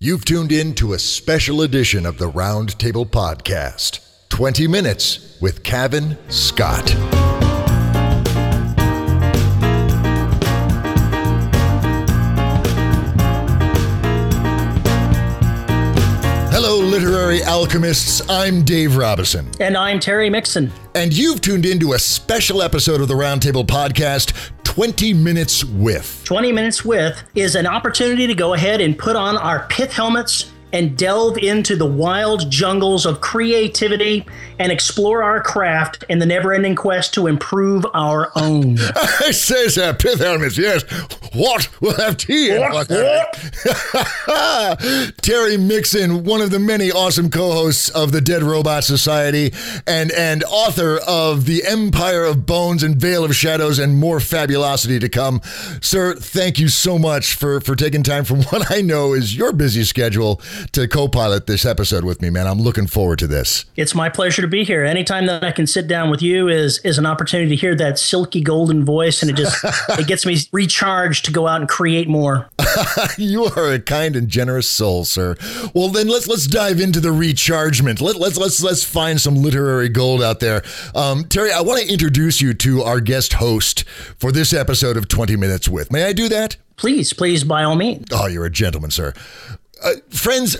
You've tuned in to a special edition of the Roundtable Podcast 20 Minutes with Cavan Scott. Hello, literary alchemists. I'm Dave Robison. And I'm Terry Mixon. And you've tuned into a special episode of the Roundtable Podcast 20 Minutes With. 20 Minutes With is an opportunity to go ahead and put on our pith helmets and delve into the wild jungles of creativity and explore our craft in the never ending quest to improve our own. I says uh, pith helmets, yes. What? We'll have tea. What? Terry Mixon, one of the many awesome co-hosts of the Dead Robot Society and, and author of The Empire of Bones and Veil of Shadows and more fabulosity to come. Sir, thank you so much for, for taking time from what I know is your busy schedule to co-pilot this episode with me, man. I'm looking forward to this. It's my pleasure to be here. Anytime that I can sit down with you is is an opportunity to hear that silky golden voice, and it just it gets me recharged to go out and create more. you are a kind and generous soul, sir. Well, then let's let's dive into the rechargement. Let, let's let's let's find some literary gold out there. Um, Terry, I want to introduce you to our guest host for this episode of 20 Minutes with. May I do that? Please, please, by all means. Oh, you're a gentleman, sir. Uh, friends,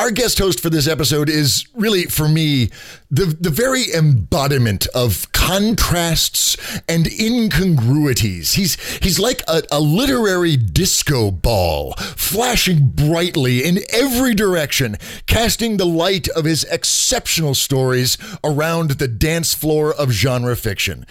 our guest host for this episode is really, for me, the, the very embodiment of contrasts and incongruities. He's, he's like a, a literary disco ball, flashing brightly in every direction, casting the light of his exceptional stories around the dance floor of genre fiction.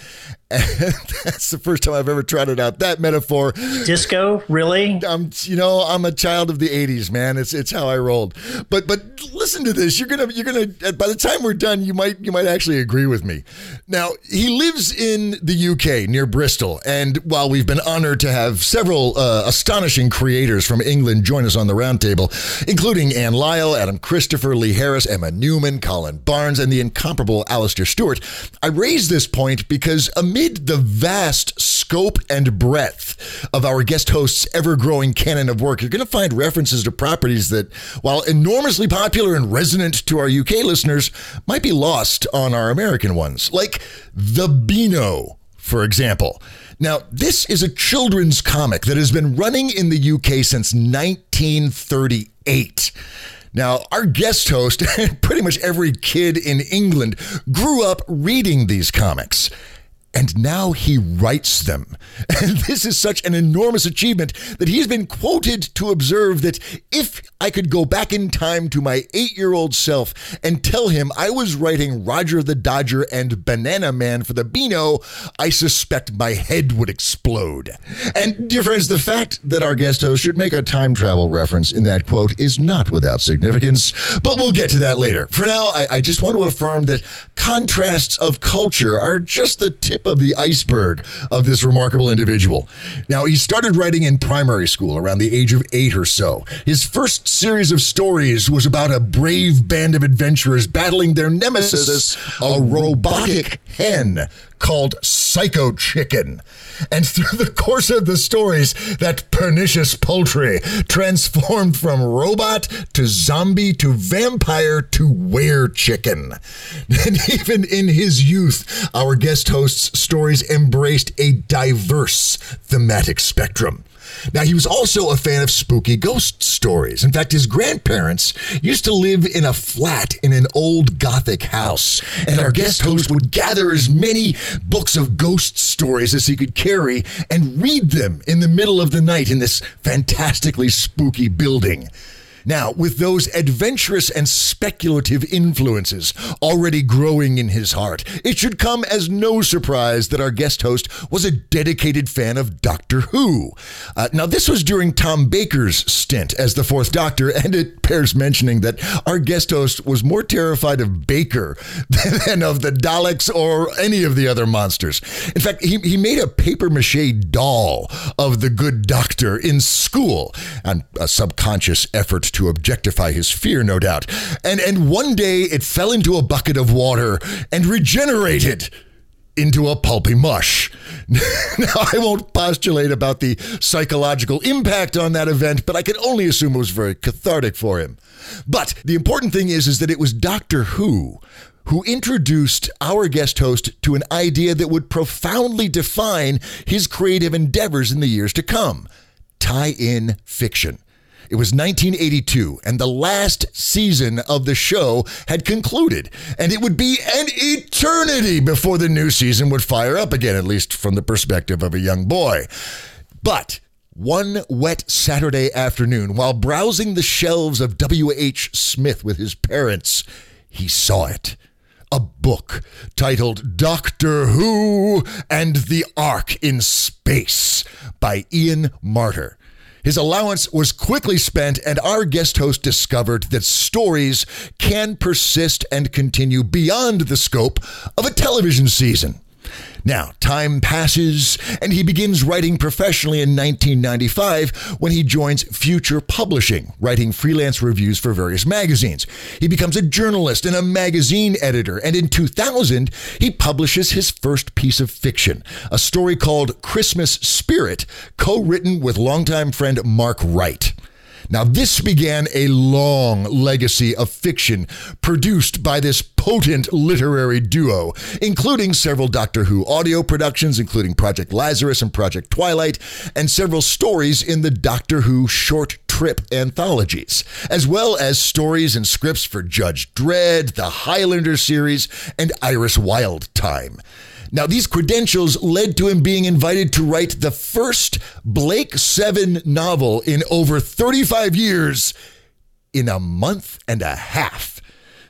And that's the first time I've ever trotted out that metaphor. Disco, really? I'm, you know, I'm a child of the '80s, man. It's it's how I rolled. But but listen to this. You're gonna you're gonna. By the time we're done, you might you might actually agree with me. Now he lives in the UK near Bristol, and while we've been honored to have several uh, astonishing creators from England join us on the roundtable, including Anne Lyle, Adam Christopher, Lee Harris, Emma Newman, Colin Barnes, and the incomparable Alasdair Stuart, I raise this point because amid the vast scope and breadth of our guest host's ever growing canon of work, you're going to find references to properties that, while enormously popular and resonant to our UK listeners, might be lost on our American ones, like The Beano, for example. Now, this is a children's comic that has been running in the UK since 1938. Now, our guest host, pretty much every kid in England, grew up reading these comics and now he writes them. And this is such an enormous achievement that he's been quoted to observe that if I could go back in time to my eight year old self and tell him I was writing Roger the Dodger and Banana Man for the Beano, I suspect my head would explode. And, dear friends, the fact that our guest host should make a time travel reference in that quote is not without significance, but we'll get to that later. For now, I, I just want to affirm that contrasts of culture are just the tip of the iceberg of this remarkable individual. Now, he started writing in primary school around the age of eight or so. His first series of stories was about a brave band of adventurers battling their nemesis, a robotic hen called Psycho Chicken. And through the course of the stories, that pernicious poultry transformed from robot to zombie to vampire to were chicken. And even in his youth, our guest host's stories embraced a diverse thematic spectrum. Now, he was also a fan of spooky ghost stories. In fact, his grandparents used to live in a flat in an old Gothic house, and our guest host would gather as many books of ghost stories as he could carry and read them in the middle of the night in this fantastically spooky building. Now, with those adventurous and speculative influences already growing in his heart, it should come as no surprise that our guest host was a dedicated fan of Doctor Who. Uh, now, this was during Tom Baker's stint as the Fourth Doctor, and it bears mentioning that our guest host was more terrified of Baker than of the Daleks or any of the other monsters. In fact, he, he made a paper mache doll of the good doctor in school, and a subconscious effort to objectify his fear, no doubt. And and one day it fell into a bucket of water and regenerated into a pulpy mush. now, I won't postulate about the psychological impact on that event, but I can only assume it was very cathartic for him. But the important thing is, is that it was Doctor Who who introduced our guest host to an idea that would profoundly define his creative endeavors in the years to come tie in fiction. It was 1982, and the last season of the show had concluded, and it would be an eternity before the new season would fire up again, at least from the perspective of a young boy. But one wet Saturday afternoon, while browsing the shelves of W.H. Smith with his parents, he saw it a book titled Doctor Who and the Ark in Space by Ian Marter. His allowance was quickly spent, and our guest host discovered that stories can persist and continue beyond the scope of a television season. Now, time passes, and he begins writing professionally in 1995 when he joins Future Publishing, writing freelance reviews for various magazines. He becomes a journalist and a magazine editor, and in 2000, he publishes his first piece of fiction, a story called Christmas Spirit, co written with longtime friend Mark Wright. Now, this began a long legacy of fiction produced by this potent literary duo, including several Doctor Who audio productions, including Project Lazarus and Project Twilight, and several stories in the Doctor Who short trip anthologies, as well as stories and scripts for Judge Dredd, the Highlander series, and Iris Wildthyme. Now, these credentials led to him being invited to write the first Blake Seven novel in over 35 years in a month and a half.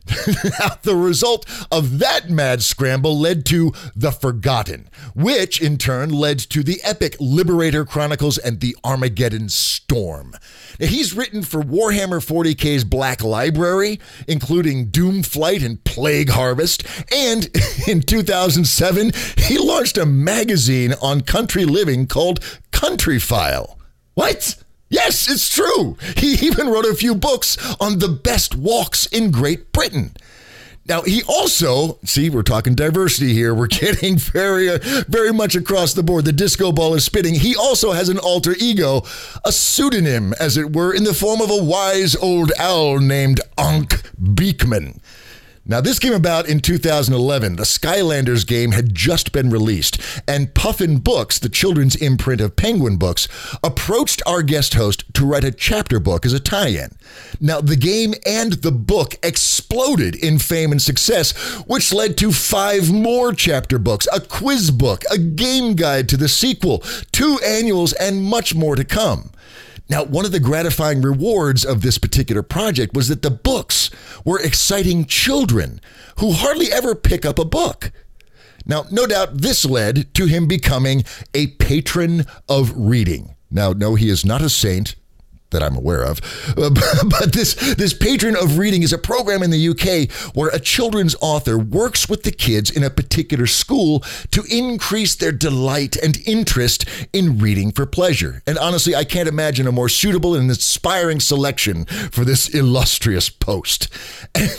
the result of that mad scramble led to The Forgotten, which in turn led to the epic Liberator Chronicles and the Armageddon Storm. Now, he's written for Warhammer 40k's Black Library, including Doomflight and Plague Harvest, and in 2007, he launched a magazine on country living called Countryfile. What? Yes, it's true. He even wrote a few books on the best walks in Great Britain. Now, he also, see, we're talking diversity here. We're getting very, uh, very much across the board. The disco ball is spitting. He also has an alter ego, a pseudonym, as it were, in the form of a wise old owl named Onk Beakman. Now, this came about in 2011. The Skylanders game had just been released, and Puffin Books, the children's imprint of Penguin Books, approached our guest host to write a chapter book as a tie in. Now, the game and the book exploded in fame and success, which led to five more chapter books, a quiz book, a game guide to the sequel, two annuals, and much more to come. Now, one of the gratifying rewards of this particular project was that the books were exciting children who hardly ever pick up a book. Now, no doubt this led to him becoming a patron of reading. Now, no, he is not a saint that I'm aware of. Uh, but this this patron of reading is a program in the UK where a children's author works with the kids in a particular school to increase their delight and interest in reading for pleasure. And honestly, I can't imagine a more suitable and inspiring selection for this illustrious post. And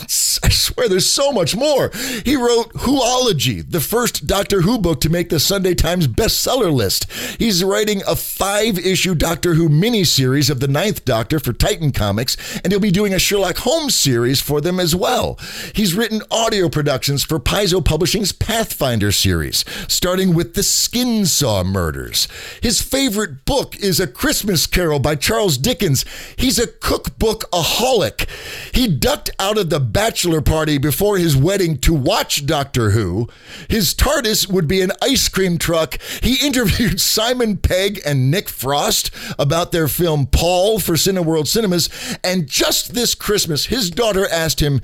I swear there's so much more. He wrote Whoology, the first Doctor Who book to make the Sunday Times bestseller list. He's writing a five-issue Doctor Who miniseries of the Ninth Doctor for Titan Comics, and he'll be doing a Sherlock Holmes series for them as well. He's written audio productions for Paizo Publishing's Pathfinder series, starting with the Skinsaw Murders. His favorite book is A Christmas Carol by Charles Dickens. He's a cookbook aholic. He ducked out of the bachelor party before his wedding to watch Doctor Who. His TARDIS would be an ice cream truck. He interviewed Simon Pegg and Nick Frost about their film Paul for Cineworld Cinemas, and just this Christmas, his daughter asked him,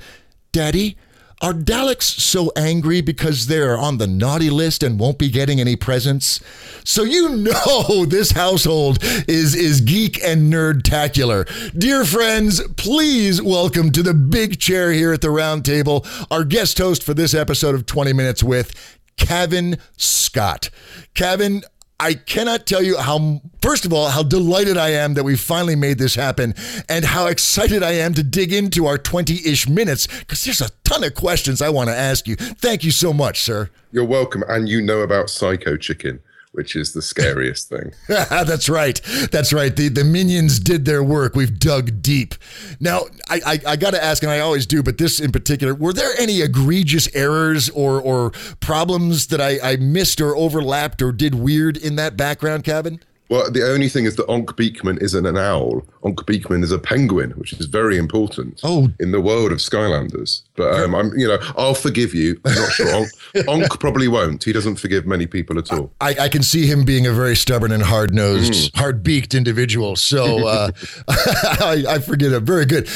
Daddy, are Daleks so angry because they're on the naughty list and won't be getting any presents? So you know this household is is geek and nerdtacular. Dear friends, please welcome to the big chair here at the round table our guest host for this episode of 20 Minutes with Cavan Scott. Cavan, I cannot tell you how, first of all, how delighted I am that we finally made this happen and how excited I am to dig into our 20 ish minutes because there's a ton of questions I want to ask you. Thank you so much, sir. You're welcome. And you know about Psycho Chicken which is the scariest thing. That's right. That's right. The the minions did their work. We've dug deep. Now, I I, I got to ask, and I always do, but this in particular, were there any egregious errors or or problems that I, I missed or overlapped or did weird in that background, Cavan? Well, the only thing is that Onk Beakman isn't an owl. Onk Beakman is a penguin, which is very important oh. in the world of Skylanders. But um, I'm, you know, I'll forgive you. I'm not sure. Onk, Onk, probably won't. He doesn't forgive many people at all. I, I can see him being a very stubborn and hard nosed, mm. hard beaked individual. So uh, I, I forget him. Very good.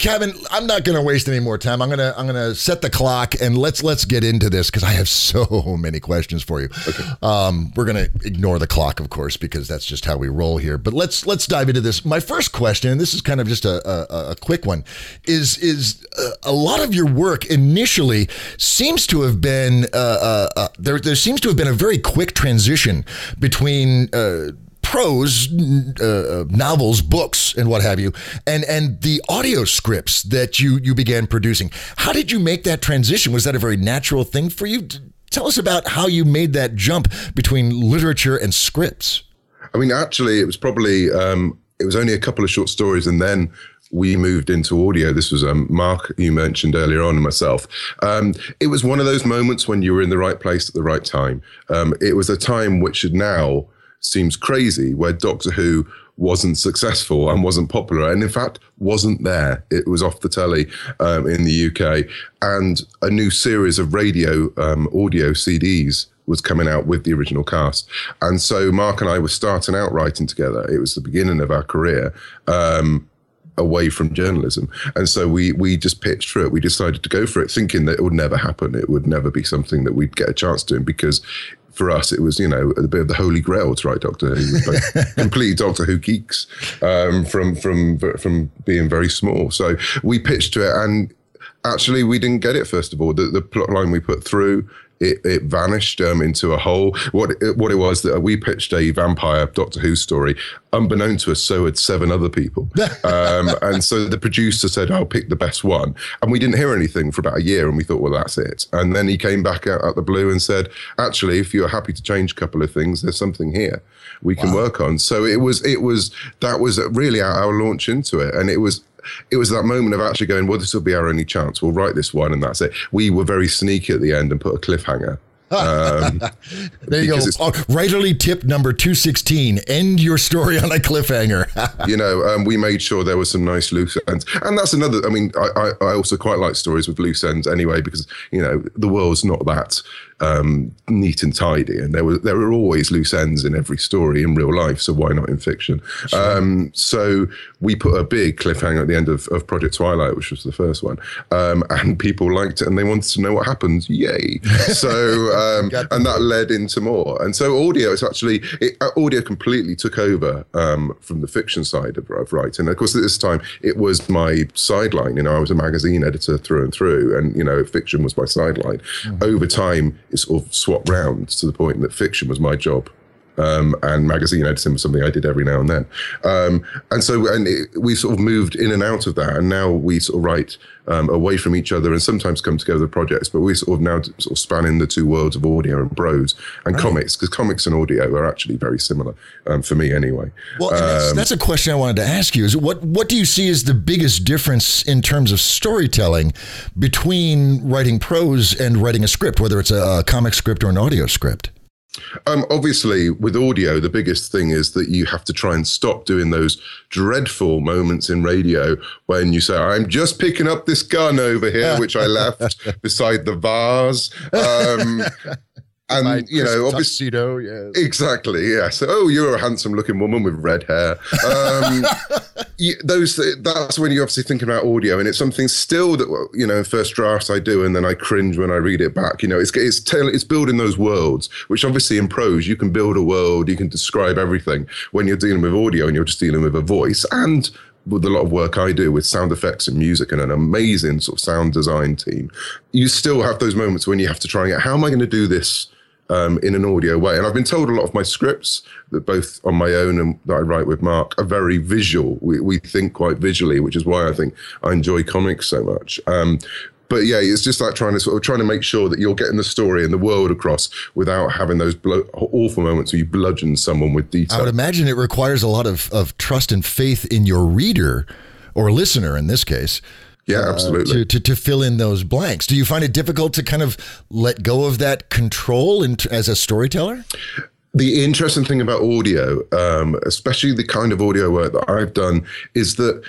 Cavan, I'm not going to waste any more time. I'm gonna I'm gonna set the clock and let's let's get into this because I have so many questions for you. Okay. Um, we're gonna ignore the clock, of course, because that's just how we roll here. But let's let's dive into this. My first question, and this is kind of just a a, a quick one, is is uh, a lot of your work initially seems to have been uh, uh, uh there. There seems to have been a very quick transition between uh, prose uh, uh, novels, books, and what have you, and and the audio scripts that you you began producing. How did you make that transition? Was that a very natural thing for you? Tell us about how you made that jump between literature and scripts. I mean, actually, it was probably um, it was only a couple of short stories, and then we moved into audio. This was um, Mark you mentioned earlier on, and myself. Um, it was one of those moments when you were in the right place at the right time. Um, it was a time which should now seems crazy, where Doctor Who wasn't successful and wasn't popular, and in fact wasn't there. It was off the telly um, in the UK, and a new series of radio um, audio CDs was coming out with the original cast. And so Mark and I were starting out writing together. It was the beginning of our career. Um, away from journalism. And so we we just pitched for it. We decided to go for it, thinking that it would never happen. It would never be something that we'd get a chance to, because for us, it was you know a bit of the holy grail to write Doctor Who, complete Doctor Who geeks um, from from from being very small. So we pitched to it, and actually we didn't get it. First of all, the, the plot line we put through it, it vanished um, into a hole. What it, what it was that we pitched a vampire Doctor Who story, unbeknown to us, so had seven other people, um, and so the producer said, "I'll pick the best one," and we didn't hear anything for about a year, and we thought, "Well, that's it." And then he came back out at the blue and said, "Actually, if you're happy to change a couple of things, there's something here we can wow. work on." So it was it was that was really our, our launch into it, and it was it was that moment of actually going, well, this will be our only chance. We'll write this one, and that's it. We were very sneaky at the end and put a cliffhanger. Um, there you go. Oh, writerly tip number 216 end your story on a cliffhanger. you know, um, we made sure there was some nice loose ends. And that's another, I mean, I, I, I also quite like stories with loose ends anyway, because, you know, the world's not that um, neat and tidy, and there were there were always loose ends in every story in real life. So why not in fiction? Sure. Um, so we put a big cliffhanger at the end of, of Project Twilight, which was the first one, um, and people liked it and they wanted to know what happens. Yay! So um, and that led into more. And so audio is actually it, uh, audio completely took over um, from the fiction side of, of writing. And of course, at this time it was my sideline. You know, I was a magazine editor through and through, and you know, fiction was my sideline. Mm-hmm. Over time sort of swapped round to the point that fiction was my job. Um, and magazine editing was something I did every now and then. Um, and so, and it, we sort of moved in and out of that, and now we sort of write um, away from each other, and sometimes come together with projects. But we sort of now sort of spanning the two worlds of audio and prose and right. comics, because comics and audio are actually very similar um, for me, anyway. Well, that's, um, that's, a question I wanted to ask you: is what what do you see as the biggest difference in terms of storytelling between writing prose and writing a script, whether it's a, a comic script or an audio script? Um, obviously, with audio, the biggest thing is that you have to try and stop doing those dreadful moments in radio when you say, I'm just picking up this gun over here, which I left beside the vase. Um, and My you know, obviously, tuxedo, yeah, exactly, yeah. So, oh, you're a handsome-looking woman with red hair. Um, those that's when you're obviously thinking about audio, and it's something still that you know, first drafts I do, and then I cringe when I read it back. You know, it's it's it's building those worlds, which obviously in prose you can build a world, you can describe everything. When you're dealing with audio, and you're just dealing with a voice and with a lot of work I do with sound effects and music and an amazing sort of sound design team, you still have those moments when you have to try and get how am I going to do this um, in an audio way. And I've been told a lot of my scripts that both on my own and that I write with Mark are very visual. We, we think quite visually, which is why I think I enjoy comics so much. Um, but yeah, it's just like trying to sort of trying to make sure that you're getting the story and the world across without having those blo- awful moments where you bludgeon someone with detail. I would imagine it requires a lot of, of trust and faith in your reader or listener in this case. Yeah, uh, absolutely. Uh, to, to, to fill in those blanks. Do you find it difficult to kind of let go of that control in, as a storyteller? The interesting thing about audio, um, especially the kind of audio work that I've done, is that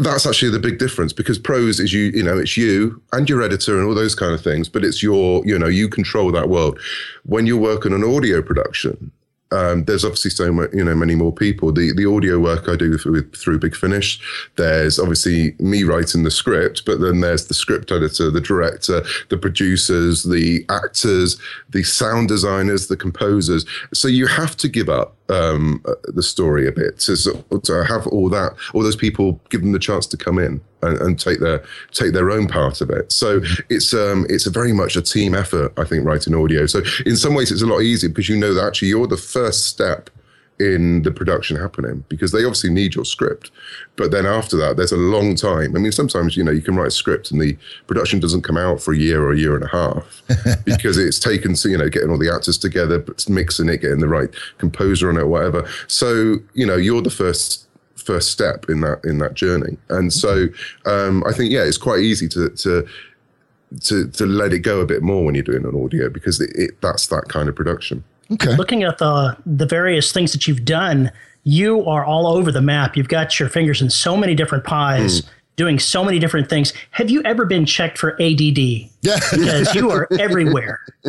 that's actually the big difference because prose is you you know it's you and your editor and all those kind of things but it's your you know you control that world when you're working on audio production um, there's obviously so much, you know, many more people. The the audio work I do with, through Big Finish. There's obviously me writing the script, but then there's the script editor, the director, the producers, the actors, the sound designers, the composers. So you have to give up um, uh, the story a bit to, to have all that, all those people give them the chance to come in and, and take their take their own part of it. So it's um, it's a very much a team effort, I think, writing audio. So in some ways, it's a lot easier because you know that actually you're the first step in the production happening because they obviously need your script. But then after that, there's a long time. I mean, sometimes, you know, you can write a script and the production doesn't come out for a year or a year and a half because it's taken to, you know, getting all the actors together, mixing it, getting the right composer on it, whatever. So, you know, you're the first first step in that in that journey. And so um, I think, yeah, it's quite easy to, to to to let it go a bit more when you're doing an audio because it, it, that's that kind of production. Okay. Looking at the the various things that you've done, you are all over the map. You've got your fingers in so many different pies. Mm doing so many different things. Have you ever been checked for ADD? Yeah. because you are everywhere.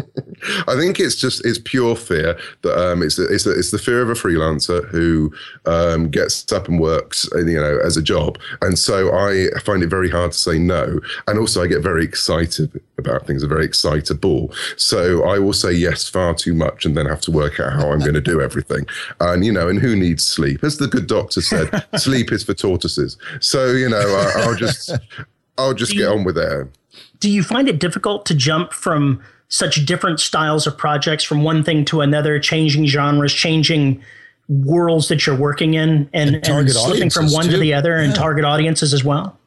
I think it's just it's pure fear that um, it's it's it's the fear of a freelancer who um, gets up and works uh, you know as a job, and so I find it very hard to say no, and also I get very excited about things, are very excitable. So I will say yes far too much, and then have to work out how I'm going to do everything. And you know, and who needs sleep? As the good doctor said, sleep is for tortoises. So you know. I, I'll just I'll just get on with it. Do you find it difficult to jump from such different styles of projects from one thing to another, changing genres, changing worlds that you're working in, and, and, and slipping from one too. to the other, yeah. and target audiences as well?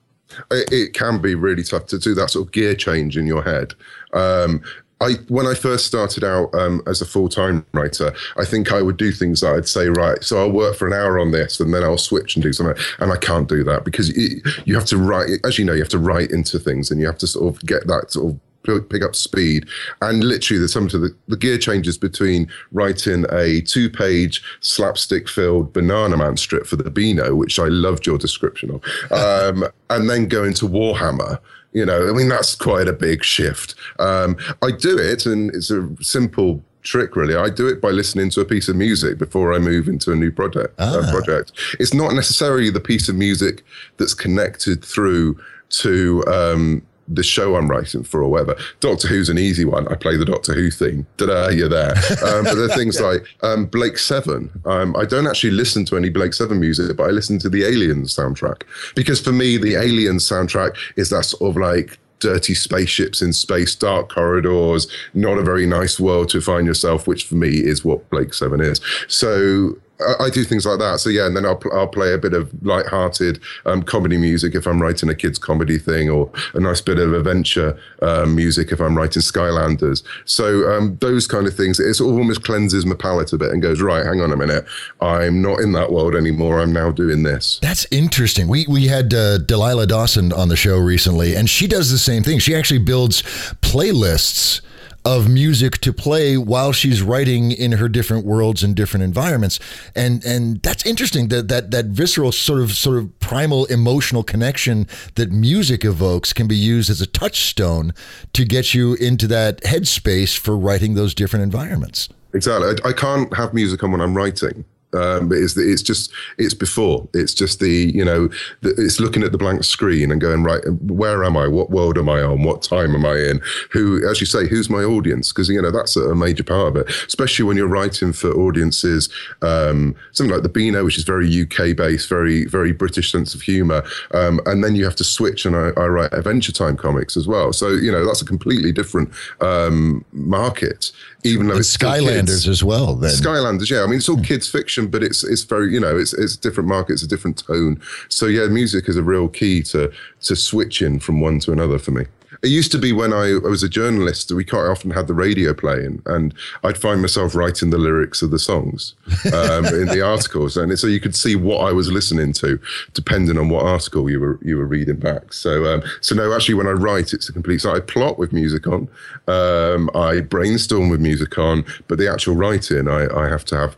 It, it, can be really tough to do that sort of gear change in your head. Um, I when I first started out um, as a full time writer, I think I would do things that I'd say, right, so I'll work for an hour on this, and then I'll switch and do something. And I can't do that because you have to write, as you know, you have to write into things, and you have to sort of get that sort of pick up speed and literally there's some to the, the gear changes between writing a two page slapstick filled banana man strip for the beano which i loved your description of um, and then going to warhammer you know, I mean, that's quite a big shift. Um, I do it, and it's a simple trick really i do it by listening to a piece of music before i move into a new project ah. uh, project it's not necessarily the piece of music that's connected through to um, the show I'm writing for or whatever. Doctor Who's an easy one. I play the Doctor Who theme. Da-da, you're there. Um, but there are things like um, Blake Seven. Um, I don't actually listen to any Blake Seven music, but I listen to the Aliens soundtrack because for me, the Aliens soundtrack is that sort of like dirty spaceships in space, dark corridors, not a very nice world to find yourself, which for me is what Blake Seven is. So I, do things like that. So yeah, and then I'll I'll play a bit of light-hearted um, comedy music if I'm writing a kids comedy thing, or a nice bit of adventure um, music if I'm writing Skylanders. So um, those kind of things, it almost cleanses my palate a bit and goes right. Hang on a minute, I'm not in that world anymore. I'm now doing this. That's interesting. We we had uh, Delilah Dawson on the show recently, and she does the same thing. She actually builds playlists of music to play while she's writing in her different worlds and different environments. And and that's interesting that that that visceral sort of sort of primal emotional connection that music evokes can be used as a touchstone to get you into that headspace for writing those different environments. Exactly. I, I can't have music on when i'm writing Um, it's it's just it's before. It's just the you know the, it's looking at the blank screen and going right. Where am I? What world am I on? What time am I in? Who, as you say, who's my audience? Because you know that's a major part of it, especially when you're writing for audiences. Um, something like the Beano, which is very UK based, very very British sense of humour, um, and then you have to switch. And I, I, write Adventure Time comics as well, so you know that's a completely different um, market. Even though it's Skylanders as well. Then Skylanders, yeah. I mean, it's all kids fiction, but it's it's very you know it's it's different market, it's a different tone. So yeah, music is a real key to to switching from one to another for me. It used to be when I, I, was a journalist, we quite often had the radio playing, and I'd find myself writing the lyrics of the songs um, in the articles, and so you could see what I was listening to, depending on what article you were you were reading back. So, um, so no, actually, when I write, it's a complete. So I plot with music on, um, I brainstorm with music on, but the actual writing, I, I have to have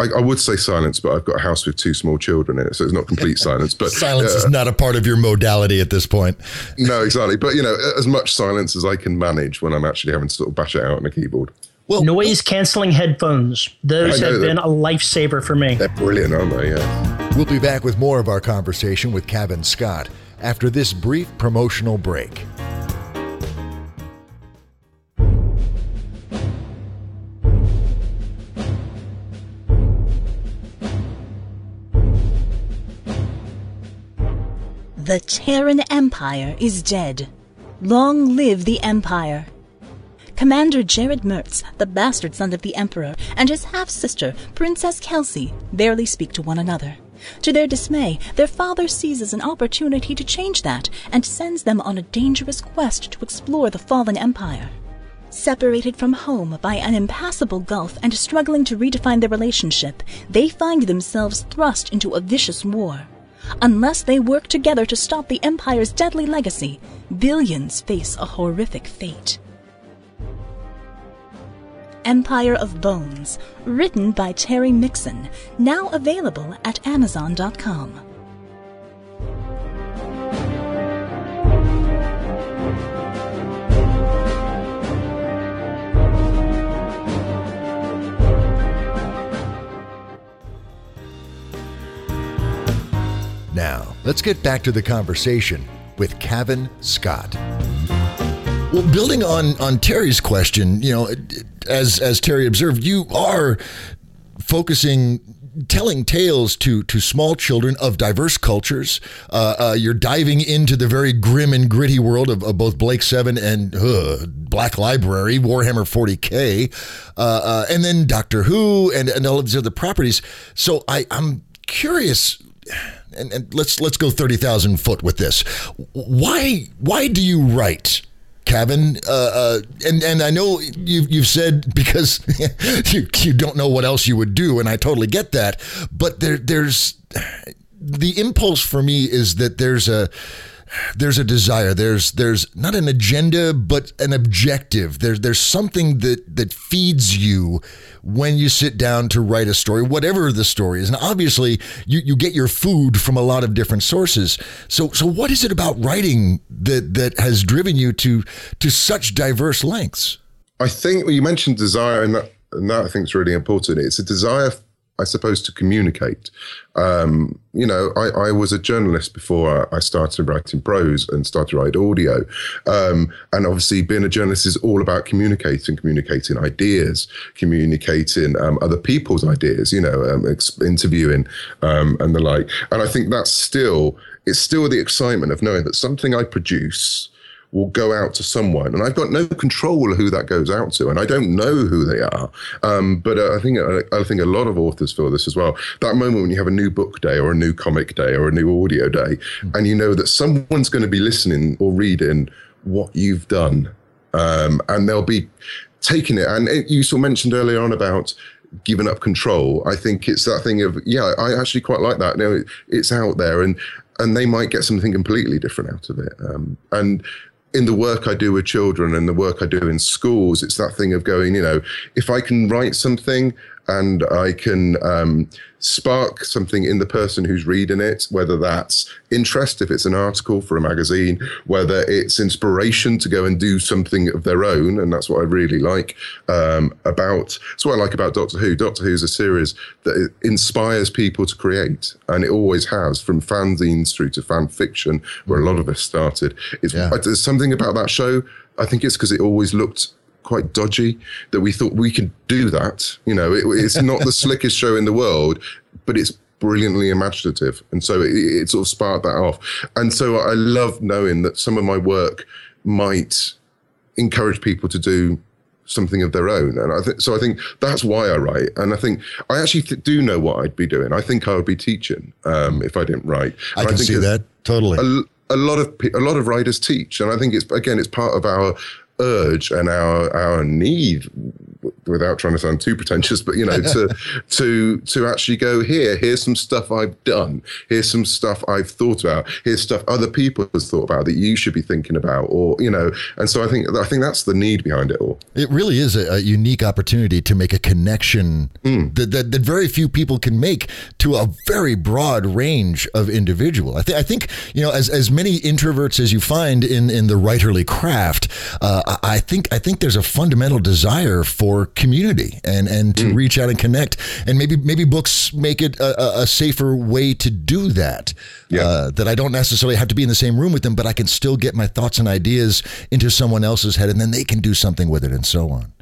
I, I, would say silence, but I've got a house with two small children in it, so it's not complete silence. But silence uh, is not a part of your modality at this point. No, exactly. But you know, as much silence as I can manage when I'm actually having to sort of bash it out on a keyboard. Well, noise canceling headphones. Those have been a lifesaver for me. They're brilliant, aren't they? Yeah. We'll be back with more of our conversation with Cavan Scott after this brief promotional break. The Terran Empire is dead. Long live the Empire. Commander Jared Mertz, the bastard son of the Emperor, and his half-sister, Princess Kelsey, barely speak to one another. To their dismay, their father seizes an opportunity to change that and sends them on a dangerous quest to explore the fallen empire. Separated from home by an impassable gulf and struggling to redefine their relationship, they find themselves thrust into a vicious war. Unless they work together to stop the Empire's deadly legacy, billions face a horrific fate. Empire of Bones, written by Terry Mixon, now available at Amazon.com. Now, let's get back to the conversation with Cavan Scott. Well, building on on Terry's question, you know, as as Terry observed, you are focusing telling tales to to small children of diverse cultures. Uh, uh, you're diving into the very grim and gritty world of, of both Blake Seven and uh, Black Library, Warhammer 40k, uh, uh, and then Doctor Who and, and all of these other properties. So I, I'm curious and, and let's let's go thirty thousand foot with this. Why why do you write? Cavan. uh, uh, and and I know you've you've said because you you don't know what else you would do, and I totally get that. But there there's the impulse for me is that there's a there's a desire there's there's not an agenda but an objective. There's there's something that that feeds you when you sit down to write a story whatever the story is. And obviously you you get your food from a lot of different sources. So so what is it about writing that that has driven you to to such diverse lengths? I think well, you mentioned desire and that and that i think is really important. It's a desire I suppose, to communicate. Um, you know, I, I, was a journalist before I started writing prose and started writing audio. Um, and obviously, being a journalist is all about communicating, communicating ideas, communicating um, other people's ideas, you know, um, ex- interviewing um, and the like. And I think that's still, it's still the excitement of knowing that something I produce will go out to someone, and I've got no control of who that goes out to, and I don't know who they are. Um, but uh, I think uh, I think a lot of authors feel this as well. That moment when you have a new book day, or a new comic day, or a new audio day, mm-hmm. and you know that someone's going to be listening or reading what you've done, um, and they'll be taking it. And it, you sort of mentioned earlier on about giving up control. I think it's that thing of yeah, I actually quite like that. You know, it's out there and and they might get something completely different out of it. Um, and in the work I do with children and the work I do in schools, it's that thing of going, you know, if I can write something and I can um, spark something in the person who's reading it, whether that's interest, if it's an article for a magazine, whether it's inspiration to go and do something of their own. And that's what I really like um, about, that's what I like about Doctor Who. Doctor Who is a series that inspires people to create, and it always has, from fanzines through to fan fiction, where a lot of us started. It's, yeah. There's something about that show. I think it's because it always looked quite dodgy that we thought we could do that. You know, it, it's not the slickest show in the world, but it's brilliantly imaginative. And so it, it, sort of sparked that off. And so I love knowing that some of my work might encourage people to do something of their own. And I think so. I think that's why I write. And I think I actually th- do know what I'd be doing. I think I would be teaching um, if I didn't write. I can I see that totally. A, a lot of a lot of writers teach, and I think it's again it's part of our urge and our our need without trying to sound too pretentious, but you know, to to to actually go here. Here's some stuff I've done. Here's some stuff I've thought about. Here's stuff other people have thought about that you should be thinking about, or you know. And so I think I think that's the need behind it all. It really is a, a unique opportunity to make a connection mm. that, that, that very few people can make to a very broad range of individual. I think I think you know as as many introverts as you find in in the writerly craft. Uh, I think I think there's a fundamental desire for community and and to mm. reach out and connect. And maybe maybe books make it a, a safer way to do that. Yeah. Uh, that I don't necessarily have to be in the same room with them, but I can still get my thoughts and ideas into someone else's head, and then they can do something with it, and so on.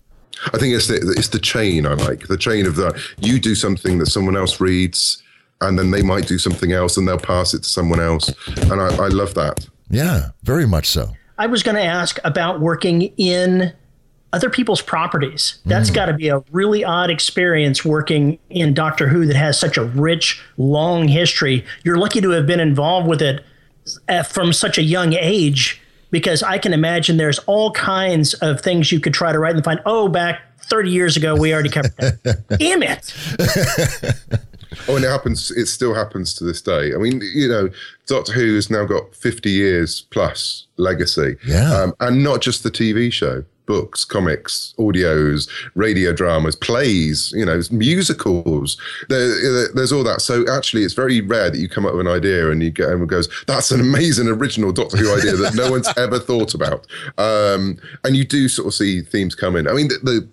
I think it's the it's the chain I like the chain of that you do something that someone else reads, and then they might do something else, and they'll pass it to someone else, and I, I love that. Yeah, very much so. I was going to ask about working in other people's properties. That's mm. got to be a really odd experience working in Doctor Who that has such a rich, long history. You're lucky to have been involved with it uh, from such a young age because I can imagine there's all kinds of things you could try to write and find, oh, back 30 years ago, we already covered that. Damn it. oh, and it happens, it still happens to this day. I mean, you know, Doctor Who has now got 50 years plus legacy. Yeah. Um, and not just the TV show books, comics, audios, radio dramas, plays, you know, musicals. There, there's all that. So actually, it's very rare that you come up with an idea and you get everyone goes, "That's an amazing original Doctor Who idea that no one's ever thought about." Um, and you do sort of see themes come in. I mean, the, the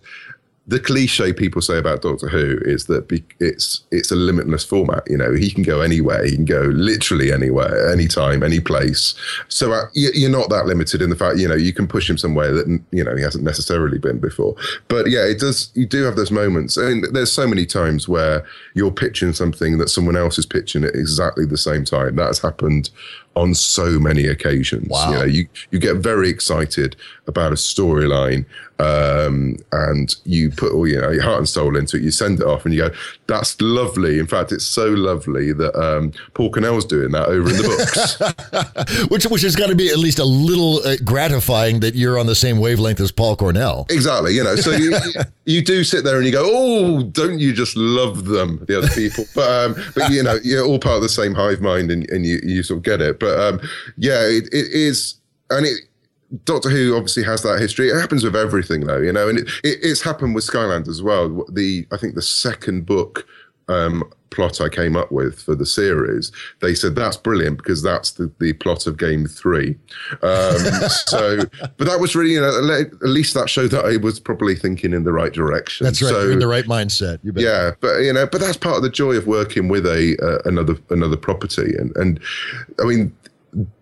the cliche people say about Doctor Who is that it's it's a limitless format. You know, he can go anywhere. He can go literally anywhere, anytime, any place. So uh, you're not that limited in the fact you know you can push him somewhere that you know he hasn't necessarily been before. But yeah, it does. You do have those moments, and there's so many times where you're pitching something that someone else is pitching at exactly the same time. That's happened on so many occasions. Wow. You, know, you, you get very excited about a storyline um, and you put all you know your heart and soul into it. You send it off and you go, "That's lovely." In fact, it's so lovely that um, Paul Cornell's doing that over in the books, which which has got to be at least a little uh, gratifying that you're on the same wavelength as Paul Cornell. Exactly. You know, so you, you do sit there and you go, "Oh, don't you just love them, the other people?" But um, but you know, you're all part of the same hive mind and, and you you sort of get it. But um, yeah, it, it is, and it Doctor Who obviously has that history. It happens with everything, though, you know, and it, it, it's happened with Skylanders well. The I think the second book um, plot I came up with for the series, they said that's brilliant because that's the, the plot of Game Three. Um, so, but that was really, you know, at least that showed that I was probably thinking in the right direction. That's right, so, in the right mindset. yeah, but you know, but that's part of the joy of working with a uh, another another property, and and I mean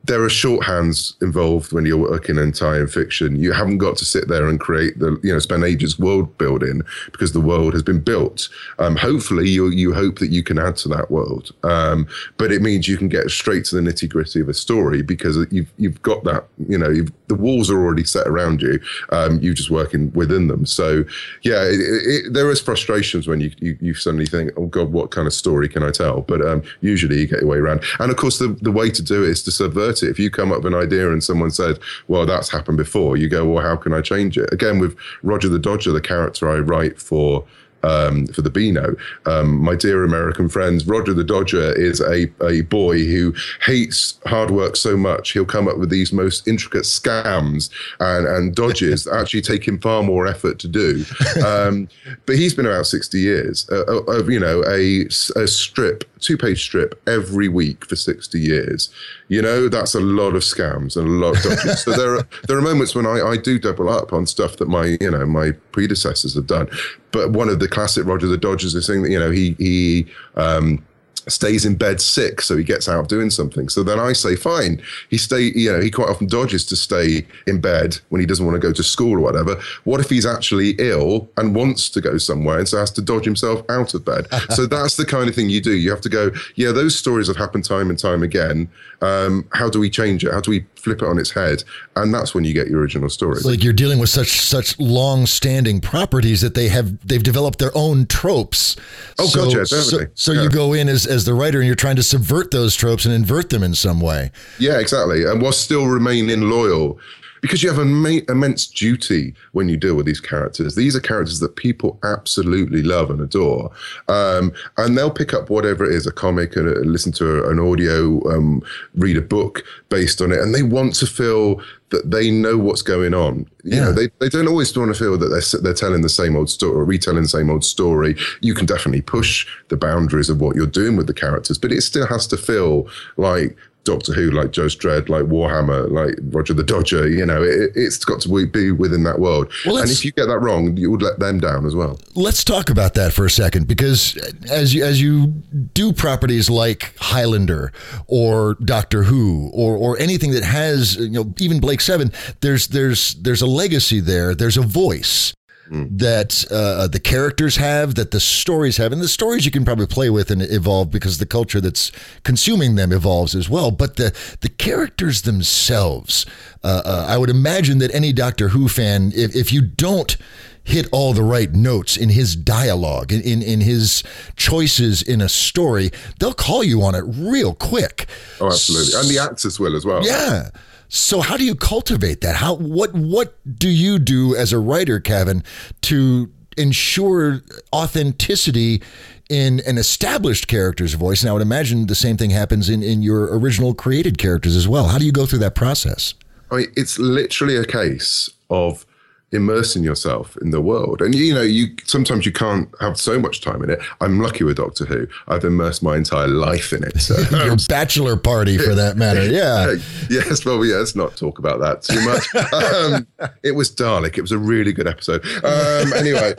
there are shorthands involved when you're working in tie fiction. You haven't got to sit there and create the, you know, spend ages world building because the world has been built. Um, hopefully, you you hope that you can add to that world, um, but it means you can get straight to the nitty gritty of a story because you've you've got that, you know, the walls are already set around you. Um, you're just working within them. So, yeah, it, it, there is frustrations when you, you, you suddenly think, oh God, what kind of story can I tell? But um, usually you get your way around. And of course, the the way to do it is to subvert it. If you come up with an idea and someone said, well, that's happened before, you go, well, how can I change it? Again, with Roger the Dodger, the character I write for um, for the Beano. Um, my dear American friends, Roger the Dodger is a, a boy who hates hard work so much he'll come up with these most intricate scams and, and dodges that actually take him far more effort to do. Um, but he's been about 60 years uh, uh, of, you know, a, a strip, two page strip every week for 60 years. You know, that's a lot of scams and a lot of dodges. so there are, there are moments when I, I do double up on stuff that my, you know, my predecessors have done. But one of the classic Roger the Dodgers is saying that, you know, he, he, um, stays in bed sick, so he gets out doing something. So then I say, fine. He stay, you know, he quite often dodges to stay in bed when he doesn't want to go to school or whatever. What if he's actually ill and wants to go somewhere and so has to dodge himself out of bed? so that's the kind of thing you do. You have to go, yeah, those stories have happened time and time again. Um, how do we change it? How do we flip it on its head? And that's when you get your original story. Like you're dealing with such such long standing properties that they have they've developed their own tropes. Oh, so, gotcha, definitely. So, so yeah. you go in as as the writer and you're trying to subvert those tropes and invert them in some way. Yeah, exactly. And while still remaining loyal because you have an immense duty when you deal with these characters. These are characters that people absolutely love and adore, um, and they'll pick up whatever it is—a comic, and listen to an audio, um, read a book based on it, and they want to feel that they know what's going on. You yeah. know, they, they don't always want to feel that they're they're telling the same old story or retelling the same old story. You can definitely push the boundaries of what you're doing with the characters, but it still has to feel like Doctor Who, like Judge Dredd, like Warhammer, like Roger the Dodger. You know, it, has got to be within that world. Well, and if you get that wrong, you would let them down as well. Let's talk about that for a second, because as you as you do properties like Highlander or Doctor Who or or anything that has you know even Blake Seven, there's there's there's a legacy there. There's a voice that uh, the characters have, that the stories have, and the stories you can probably play with and evolve because the culture that's consuming them evolves as well. But the the characters themselves, uh, uh, I would imagine that any Doctor Who fan, if, if you don't hit all the right notes in his dialogue, in, in, in his choices in a story, they'll call you on it real quick. Oh, absolutely. And the actors will as well. Yeah. So how do you cultivate that? How what what do you do as a writer, Cavan, to ensure authenticity in an established character's voice? And I would imagine the same thing happens in, in your original created characters as well. How do you go through that process? I mean, it's literally a case of immersing yourself in the world. And you know, you sometimes you can't have so much time in it. I'm lucky with Doctor Who. I've immersed my entire life in it. So. Your bachelor party, for that matter. Yeah. yes. Well, yeah. Let's not talk about that too much. um, it was Dalek. It was a really good episode. Um, anyway,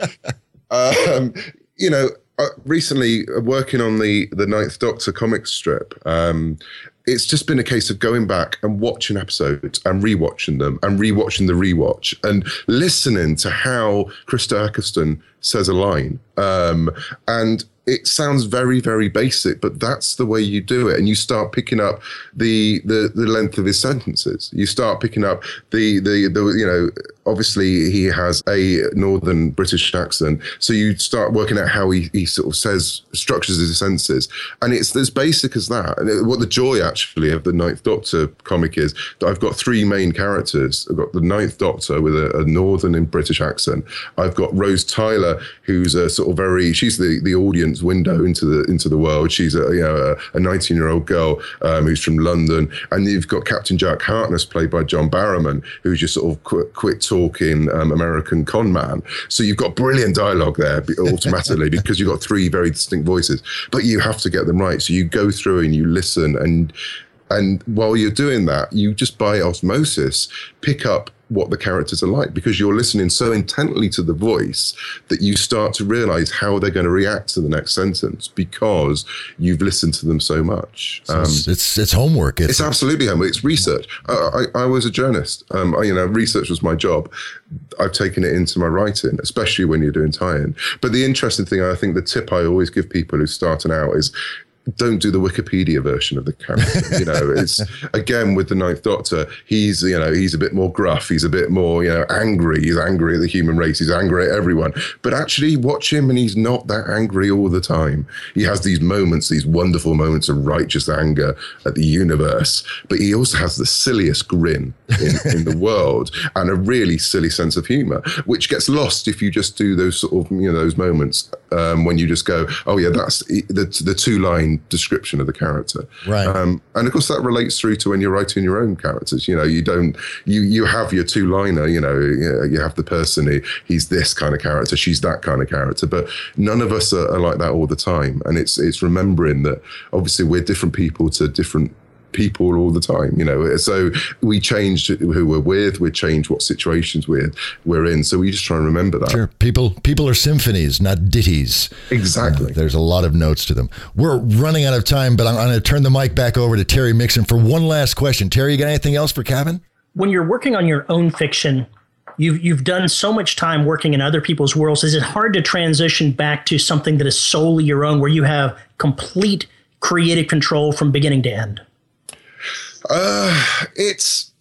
um, you know. Uh, recently, uh, working on the the Ninth Doctor comic strip, um, it's just been a case of going back and watching episodes and rewatching them and rewatching the rewatch and listening to how Christopher Eccleston says a line. Um, and it sounds very very basic but that's the way you do it and you start picking up the the, the length of his sentences you start picking up the, the the you know obviously he has a northern british accent. So you start working out how he, he sort of says structures his sentences and it's as basic as that. And what the joy actually of the ninth doctor comic is that i've got three main characters. I've got the ninth doctor with a, a northern and british accent. I've got rose tyler who's a sort of very she's the the audience window into the into the world. She's a you know a 19 year old girl um, who's from London, and you've got Captain Jack Harkness played by John Barrowman, who's just sort of quick, quick talking um, American con man. So you've got brilliant dialogue there automatically because you've got three very distinct voices, but you have to get them right. So you go through and you listen and and while you're doing that, you just by osmosis pick up what the characters are like because you're listening so intently to the voice that you start to realize how they're going to react to the next sentence because you've listened to them so much. Um, it's, it's homework. It's, it's, absolutely homework. It's research. I, I, I was a journalist. Um, I, you know, research was my job. I've taken it into my writing, especially when you're doing tie-in. But the interesting thing, I think, the tip I always give people who's starting out is don't do the Wikipedia version of the character. you know, it's again with the Ninth Doctor. He's you know he's a bit more gruff. He's a bit more you know angry. He's angry at the human race. He's angry at everyone. But actually, watch him, and he's not that angry all the time. He has these moments, these wonderful moments of righteous anger at the universe. But he also has the silliest grin in, in the world and a really silly sense of humor, which gets lost if you just do those sort of you know those moments um, when you just go, oh yeah, that's the the two description of the character. Right. Um, and of course, that relates through to when you're writing your own characters. You know, you don't you you have your two liner. You know, you have the person who he's this kind of character, she's that kind of character. But none of us are, are like that all the time. And it's it's remembering that obviously we're different people to different people all the time, you know. So we change who we're with, we change what situations we're we're in. So we just try and remember that. Sure, people people are symphonies, not ditties. Exactly. Uh, there's a lot of notes to them. We're running out of time, but I'm, I'm going to turn the mic back over to Terry Mixon for one last question. Terry, you got anything else for Cavan? When you're working on your own fiction, you've you've done so much time working in other people's worlds. Is it hard to transition back to something that is solely your own, where you have complete creative control from beginning to end? Uh, it's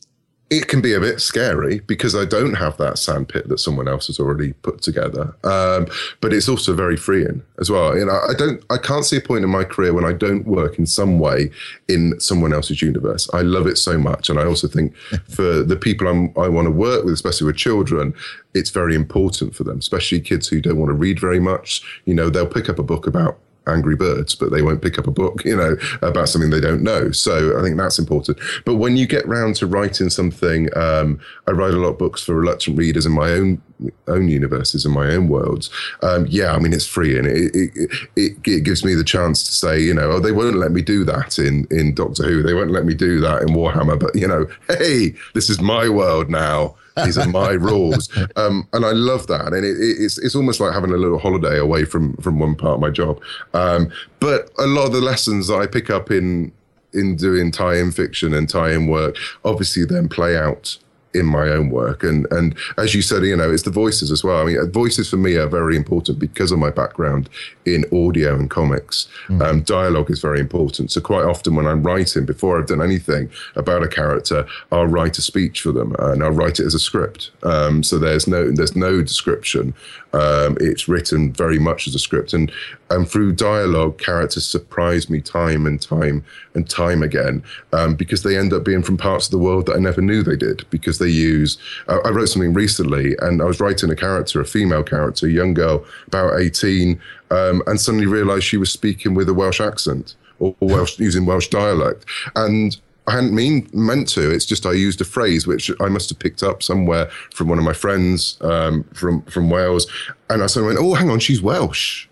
it can be a bit scary because I don't have that sandpit that someone else has already put together. Um, but it's also very freeing as well. You know, I don't, I can't see a point in my career when I don't work in some way in someone else's universe. I love it so much, and I also think for the people I'm, I want to work with, especially with children, it's very important for them, especially kids who don't want to read very much. You know, they'll pick up a book about Angry Birds, but they won't pick up a book, you know, about something they don't know. So I think that's important. But when you get round to writing something, um, I write a lot of books for reluctant readers in my own own universes, in my own worlds. Um, yeah, I mean, it's free and it, it, it, it, gives me the chance to say, you know, oh, they won't let me do that in, in Doctor Who. They won't let me do that in Warhammer. But, you know, hey, this is my world now these are my rules, um, and I love that. And it, it's it's almost like having a little holiday away from from one part of my job. Um, but a lot of the lessons that I pick up in in doing tie-in fiction and tie-in work obviously then play out in my own work. And and as you said, you know, it's the voices as well. I mean, voices for me are very important because of my background in audio and comics. Mm. Um, dialogue is very important. So quite often when I'm writing, before I've done anything about a character, I'll write a speech for them and I'll write it as a script. Um, so there's no there's no description. Um, it's written very much as a script, and and through dialogue, characters surprise me time and time and time again um, because they end up being from parts of the world that I never knew they did because they use. Uh, I wrote something recently, and I was writing a character, a female character, a young girl, about eighteen, um, and suddenly realised she was speaking with a Welsh accent or Welsh using Welsh dialect, and I hadn't mean meant to. It's just I used a phrase which I must have picked up somewhere from one of my friends um, from from Wales, and I suddenly went, "Oh, hang on, she's Welsh."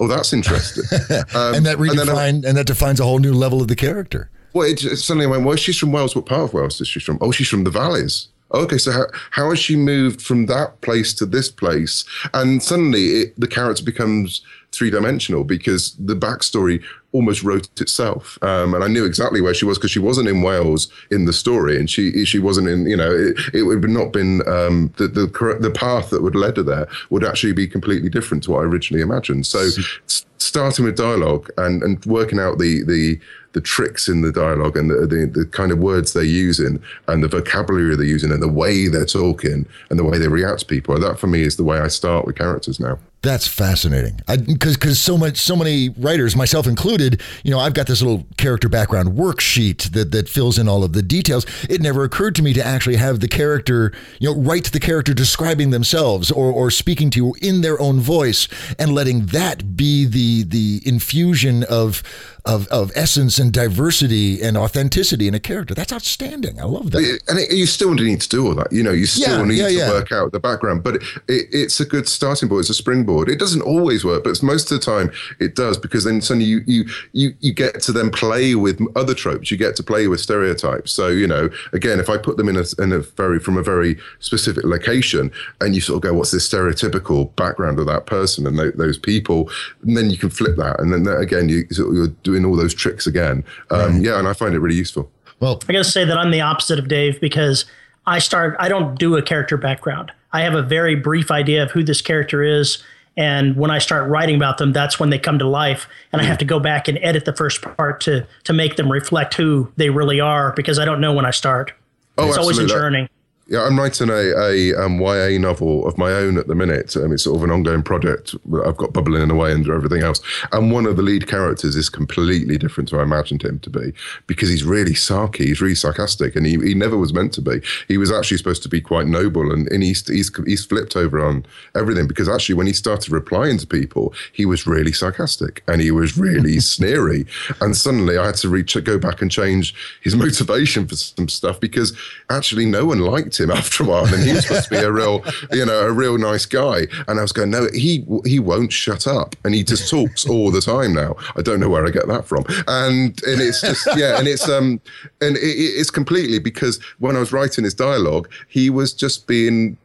Oh, that's interesting. Um, and that redefine and, and, that defines a whole new level of the character. Well, it, suddenly went, well, she's from Wales. What part of Wales is she from? Oh, she's from the valleys. Okay, so how, how has she moved from that place to this place? And suddenly it, the character becomes three dimensional because the backstory almost wrote itself. Um, and I knew exactly where she was because she wasn't in Wales in the story, and she she wasn't in. You know, it, it would have not been um, the the the path that would led her there would actually be completely different to what I originally imagined. So, starting with dialogue and and working out the the the tricks in the dialogue and the, the, the kind of words they're using and the vocabulary they're using and the way they're talking and the way they react to people. That for me is the way I start with characters now. That's fascinating. Because because so much so many writers, myself included, you know, I've got this little character background worksheet that that fills in all of the details. It never occurred to me to actually have the character, you know, write the character describing themselves or or speaking to you in their own voice and letting that be the the infusion of of, of essence and diversity and authenticity in a character. That's outstanding. I love that. And it, you still need to do all that. You know, you still yeah, need yeah, to yeah. work out the background, but it, it, it's a good starting point. It's a springboard. It doesn't always work, but most of the time it does because then suddenly you, you, you, you get to then play with other tropes. You get to play with stereotypes. So, you know, again, if I put them in a, in a very, from a very specific location and you sort of go, what's this stereotypical background of that person and th- those people, and then you can flip that. And then again, you, you're doing doing all those tricks again. Um, right. Yeah, and I find it really useful. Well, I got to say that I'm the opposite of Dave because I start. I don't do a character background. I have a very brief idea of who this character is, And when I start writing about them, that's when they come to life. And I mm. have to go back and edit the first part to to make them reflect who they really are because I don't know when I start. Oh, it's always a journey. Yeah, I'm writing a, a um, YA novel of my own at the minute. Um, it's sort of an ongoing project I've got bubbling away under everything else. And one of the lead characters is completely different to I imagined him to be because he's really sarky, he's really sarcastic, and he, he never was meant to be. He was actually supposed to be quite noble, and, and he's, he's, he's flipped over on everything because actually, when he started replying to people, he was really sarcastic and he was really sneery. And suddenly I had to reach, go back and change his motivation for some stuff because actually no one liked him after a while, and he was supposed to be a real, you know, a real nice guy. And I was going, no, he he won't shut up, and he just talks all the time now. I don't know where I get that from, and and it's just yeah, and it's um and it, it's completely because when I was writing his dialogue, he was just being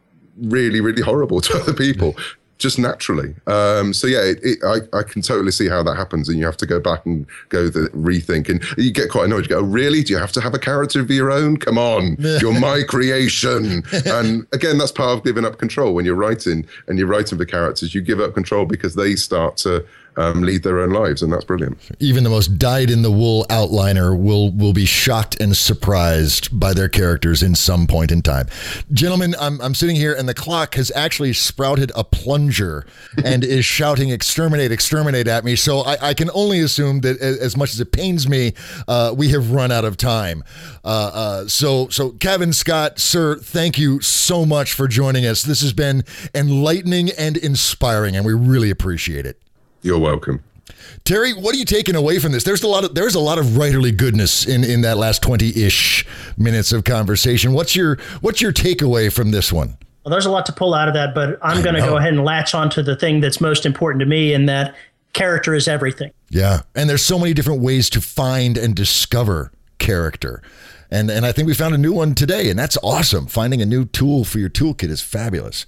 really really horrible to other people just naturally. Um, so yeah, it, it, I, I can totally see how that happens, and you have to go back and go the rethink, and you get quite annoyed. You go, really? Do you have to have a character of your own? Come on, you're my creation. And again, that's part of giving up control when you're writing and you're writing for characters. You give up control because they start to um, lead their own lives, and that's brilliant. Even the most dyed-in-the-wool outliner will will be shocked and surprised by their characters in some point in time. Gentlemen, I'm I'm sitting here, and the clock has actually sprouted a plunger and is shouting "exterminate, exterminate" at me. So I, I can only assume that as much as it pains me, uh, we have run out of time. Uh, uh, so so Cavan Scott, sir, thank you so much for joining us. This has been enlightening and inspiring, and we really appreciate it. You're welcome. Terry, what are you taking away from this? There's a lot of there's a lot of writerly goodness in in that last 20-ish minutes of conversation. What's your what's your takeaway from this one? Well, there's a lot to pull out of that, but I'm going to go ahead and latch onto the thing that's most important to me, and that character is everything. Yeah. And there's so many different ways to find and discover character. And and I think we found a new one today, and that's awesome. Finding a new tool for your toolkit is fabulous.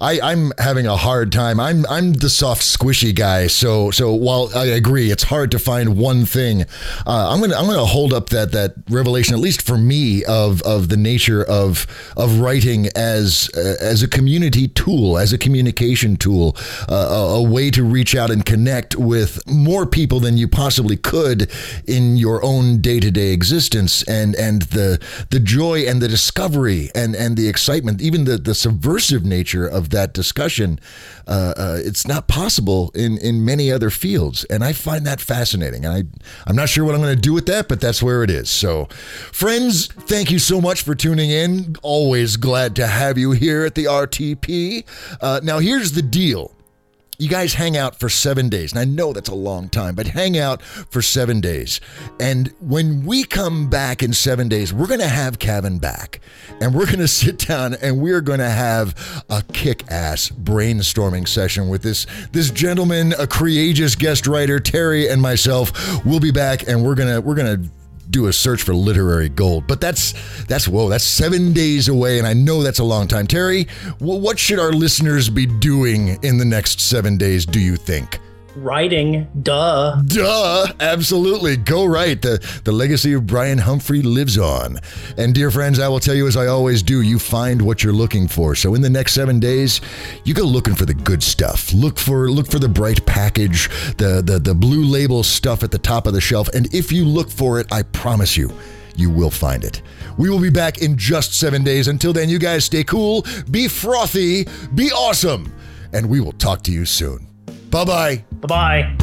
I, I'm having a hard time. I'm I'm the soft, squishy guy. So so while I agree, it's hard to find one thing. Uh, I'm gonna I'm gonna hold up that that revelation, at least for me, of of the nature of of writing as uh, as a community tool, as a communication tool, uh, a, a way to reach out and connect with more people than you possibly could in your own day to day existence, and and the the joy and the discovery and and the excitement, even the the subversive nature of that discussion, uh, uh, it's not possible in in many other fields, and I find that fascinating. And I I'm not sure what I'm going to do with that, but that's where it is. So, friends, thank you so much for tuning in. Always glad to have you here at the RTP. Uh, now, here's the deal you guys hang out for seven days. And I know that's a long time, but hang out for seven days. And when we come back in seven days, we're going to have Cavan back and we're going to sit down and we're going to have a kick ass brainstorming session with this, this gentleman, a courageous guest writer, Terry and myself. We'll be back and we're going to, we're going to, do a search for literary gold. But that's that's whoa, that's seven days away, and I know that's a long time. Terry, what should our listeners be doing in the next seven days? Do you think? Writing, duh. Duh, absolutely. Go right. The the legacy of Brian Humphrey lives on. And dear friends, I will tell you as I always do, you find what you're looking for. So in the next 7 days, you go looking for the good stuff. Look for look for the bright package, the the the blue label stuff at the top of the shelf, and if you look for it, I promise you you will find it. We will be back in just seven days. Until then, you guys stay cool, be frothy, be awesome, and we will talk to you soon. Bye bye. Bye bye.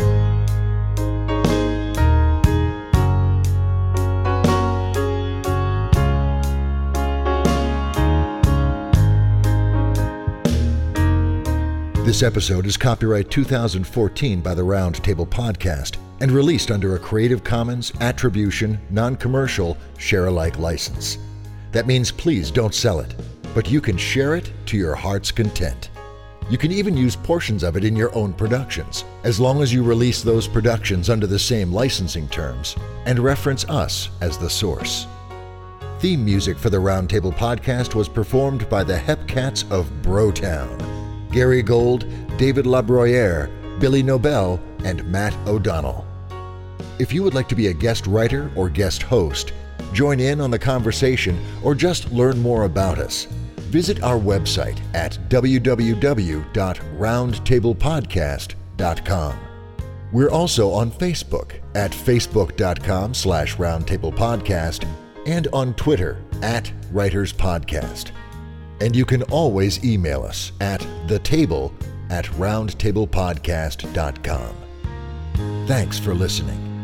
This episode is copyright 2014 by the Roundtable Podcast and released under a Creative Commons Attribution, Non Commercial, Share Alike license. That means please don't sell it, but you can share it to your heart's content. You can even use portions of it in your own productions, as long as you release those productions under the same licensing terms and reference us as the source. Theme music for the Roundtable Podcast was performed by the Hepcats of Brotown. Gary Gold, David Labroyere, Billy Nobel, and Matt O'Donnell. If you would like to be a guest writer or guest host, join in on the conversation, or just learn more about us, visit our website at www.roundtablepodcast.com. We're also on Facebook at facebook.com slash roundtablepodcast and on Twitter at Writers Podcast. And you can always email us at thetable at roundtablepodcast.com. Thanks for listening.